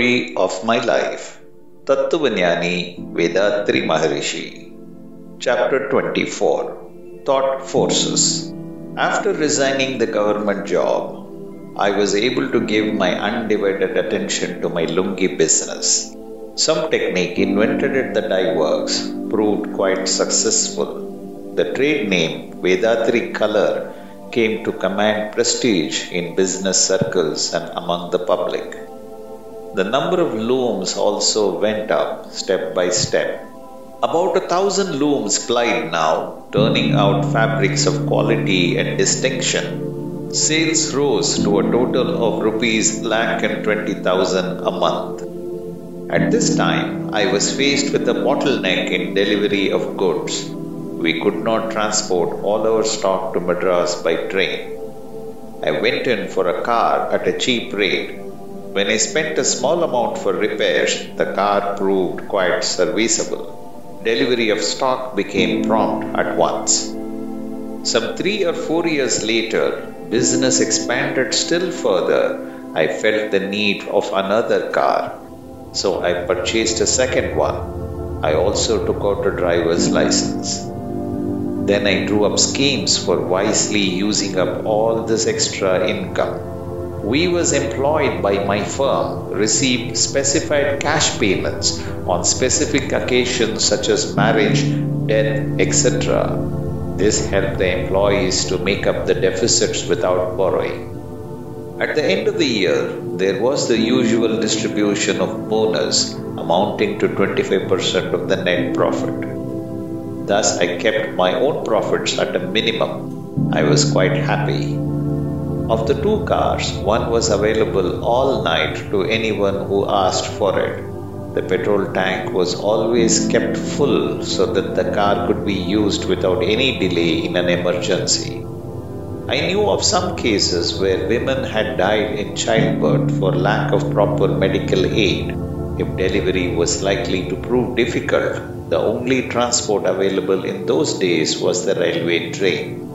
story of my life. Tattvanyani Vethathiri Maharishi. Chapter 24 Thought Forces. After resigning the government job, I was able to give my undivided attention to my lungi business. Some technique invented at the dye works proved quite successful. The trade name Vethathiri Color came to command prestige in business circles and among the public. The number of looms also went up step by step. About a thousand looms plied now, turning out fabrics of quality and distinction. Sales rose to a total of rupees lakh and twenty thousand a month. At this time, I was faced with a bottleneck in delivery of goods. We could not transport all our stock to Madras by train. I went in for a car at a cheap rate. When I spent a small amount for repairs, the car proved quite serviceable. Delivery of stock became prompt at once. Some three or four years later, business expanded still further. I felt the need of another car, so I purchased a second one. I also took out a driver's license. Then I drew up schemes for wisely using up all this extra income. We was employed by my firm received specified cash payments on specific occasions such as marriage, death, etc. This helped the employees to make up the deficits without borrowing. At the end of the year, there was the usual distribution of bonus amounting to 25% of the net profit. Thus, I kept my own profits at a minimum. I was quite happy. Of the two cars, one was available all night to anyone who asked for it. The petrol tank was always kept full so that the car could be used without any delay in an emergency. I knew of some cases where women had died in childbirth for lack of proper medical aid. If delivery was likely to prove difficult, the only transport available in those days was the railway train.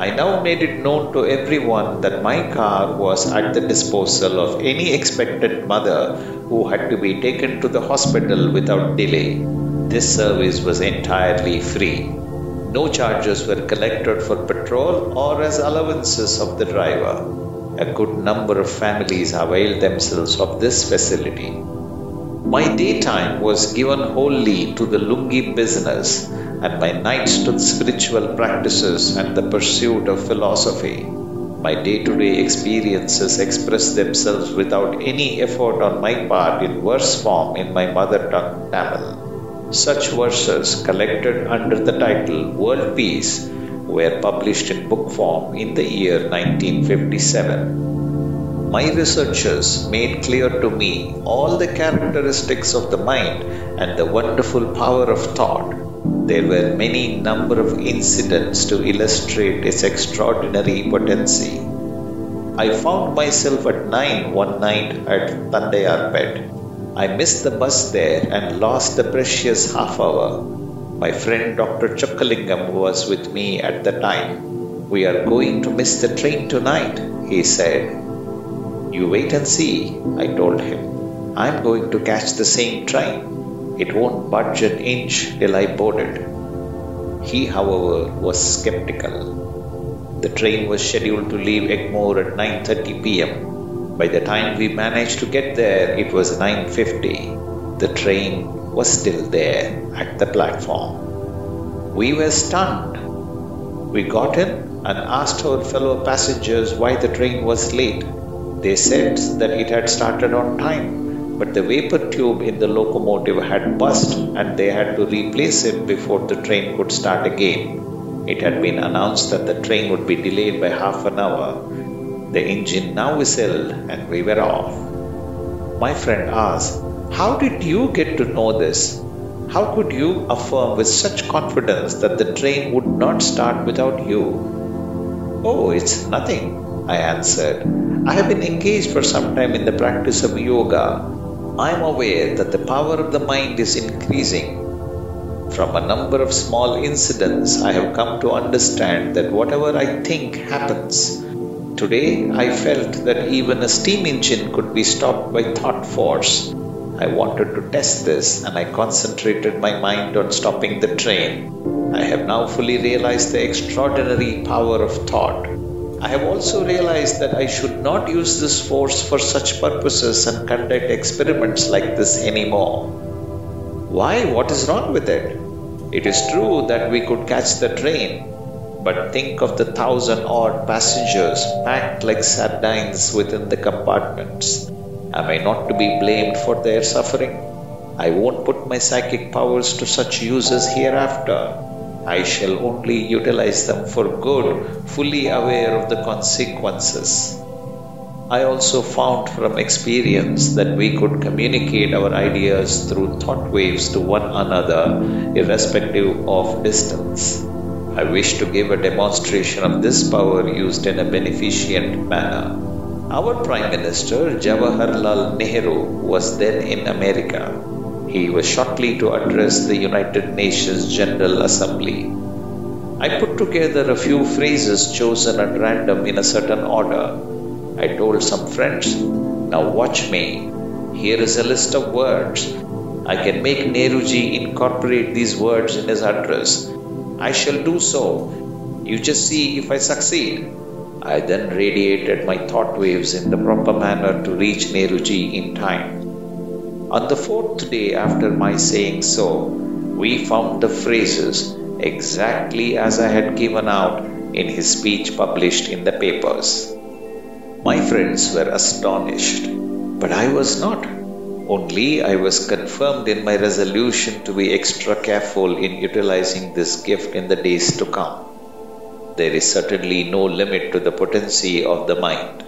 I now made it known to everyone that my car was at the disposal of any expectant mother who had to be taken to the hospital without delay. This service was entirely free. No charges were collected for petrol or as allowances of the driver. A good number of families availed themselves of this facility. My daytime was given wholly to the lungi business, and my nights to spiritual practices and the pursuit of philosophy. My day to day experiences express themselves without any effort on my part in verse form in my mother tongue Tamil. Such verses, collected under the title World Peace, were published in book form in the year 1957. My researchers made clear to me all the characteristics of the mind and the wonderful power of thought. There were many number of incidents to illustrate its extraordinary potency. I found myself at nine one night at Thandayarpet. I missed the bus there and lost the precious half hour. My friend Dr. Chokkalingam was with me at the time. We are going to miss the train tonight, he said. You wait and see, I told him. I'm going to catch the same train. It won't budge an inch till I board it. He, however, was skeptical. The train was scheduled to leave Egmore at 9:30 p.m. By the time we managed to get there, it was 9:50. The train was still there at the platform. We were stunned. We got in and asked our fellow passengers why the train was late. They said that it had started on time, but the vapor tube in the locomotive had burst and they had to replace it before the train could start again. It had been announced that the train would be delayed by half an hour. The engine now whistled and we were off. My friend asked, How did you get to know this? How could you affirm with such confidence that the train would not start without you? Oh, it's nothing, I answered. I have been engaged for some time in the practice of yoga. I am aware that the power of the mind is increasing. From a number of small incidents, I have come to understand that whatever I think happens. Today, I felt that even a steam engine could be stopped by thought force. I wanted to test this and I concentrated my mind on stopping the train. I have now fully realized the extraordinary power of thought. I have also realized that I should not use this force for such purposes and conduct experiments like this anymore. Why? What is wrong with it? It is true that we could catch the train, but think of the thousand odd passengers packed like sardines within the compartments. Am I not to be blamed for their suffering? I won't put my psychic powers to such uses hereafter. I shall only utilize them for good, fully aware of the consequences. I also found from experience that we could communicate our ideas through thought waves to one another, irrespective of distance. I wish to give a demonstration of this power used in a beneficent manner. Our Prime Minister Jawaharlal Nehru was then in America. He was shortly to address the United Nations General Assembly. I put together a few phrases chosen at random in a certain order. I told some friends, Now watch me. Here is a list of words. I can make Nehruji incorporate these words in his address. I shall do so. You just see if I succeed. I then radiated my thought waves in the proper manner to reach Nehruji in time. On the fourth day after my saying so, we found the phrases exactly as I had given out in his speech published in the papers. My friends were astonished, but I was not. Only I was confirmed in my resolution to be extra careful in utilizing this gift in the days to come. There is certainly no limit to the potency of the mind.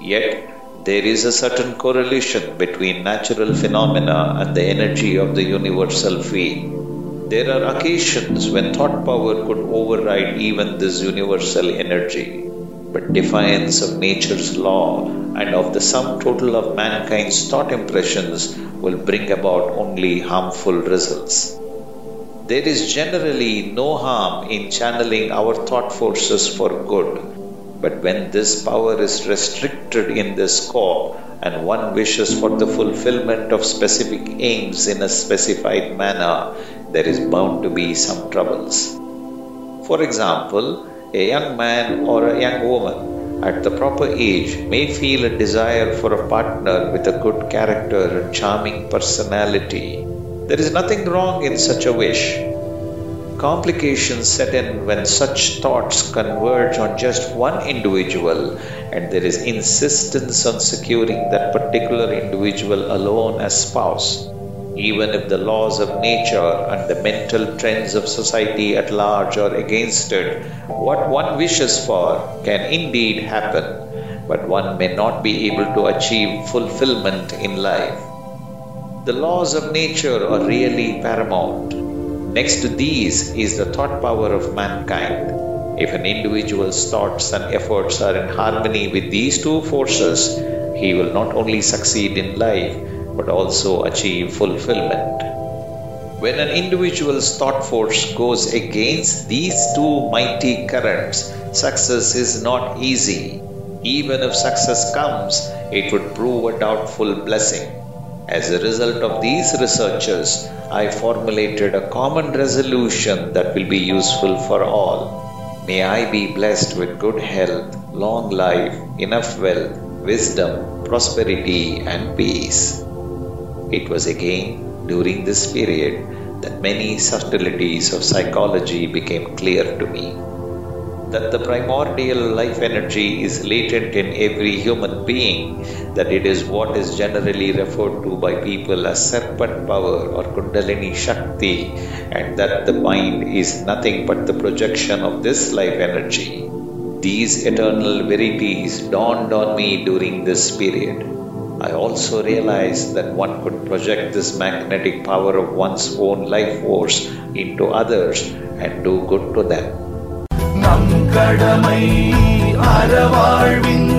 Yet, there is a certain correlation between natural phenomena and the energy of the universal field. There are occasions when thought power could override even this universal energy but defiance of nature's law and of the sum total of mankind's thought impressions will bring about only harmful results. There is generally no harm in channeling our thought forces for good, but when this power is restricted in this scope and one wishes for the fulfillment of specific aims in a specified manner, there is bound to be some troubles. For example, a young man or a young woman at the proper age may feel a desire for a partner with a good character and charming personality. There is nothing wrong in such a wish. Complications set in when such thoughts converge on just one individual and there is insistence on securing that particular individual alone as spouse even if the laws of nature and the mental trends of society at large are against it, what one wishes for can indeed happen, but one may not be able to achieve fulfillment in life. The laws of nature are really paramount. Next to these is the thought power of mankind. If an individual's thoughts and efforts are in harmony with these two forces, he will not only succeed in life but also achieve fulfillment. When an individual's thought force goes against these two mighty currents, success is not easy. Even if success comes, it would prove a doubtful blessing. As a result of these researches, I formulated a common resolution that will be useful for all. May I be blessed with good health, long life, enough wealth, wisdom, prosperity, and peace. It was again during this period that many subtleties of psychology became clear to me. That the primordial life energy is latent in every human being, that it is what is generally referred to by people as serpent power or Kundalini Shakti, and that the mind is nothing but the projection of this life energy. These eternal verities dawned on me during this period. I also realized that one could project this magnetic power of one's own life force into others and do good to them. கடமை அறவாழ்வின்